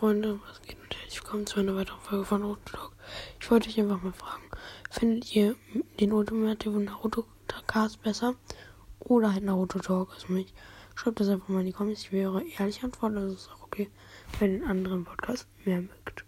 Freunde, was geht und herzlich willkommen zu einer weiteren Folge von Naruto Ich wollte euch einfach mal fragen, findet ihr den ultimativen Naruto Cast besser oder halt Naruto Talk als mich? Schreibt das einfach mal in die Kommentare, ich wäre eure ehrliche Antwort, das ist auch okay, wenn ihr den anderen Podcast mehr mögt.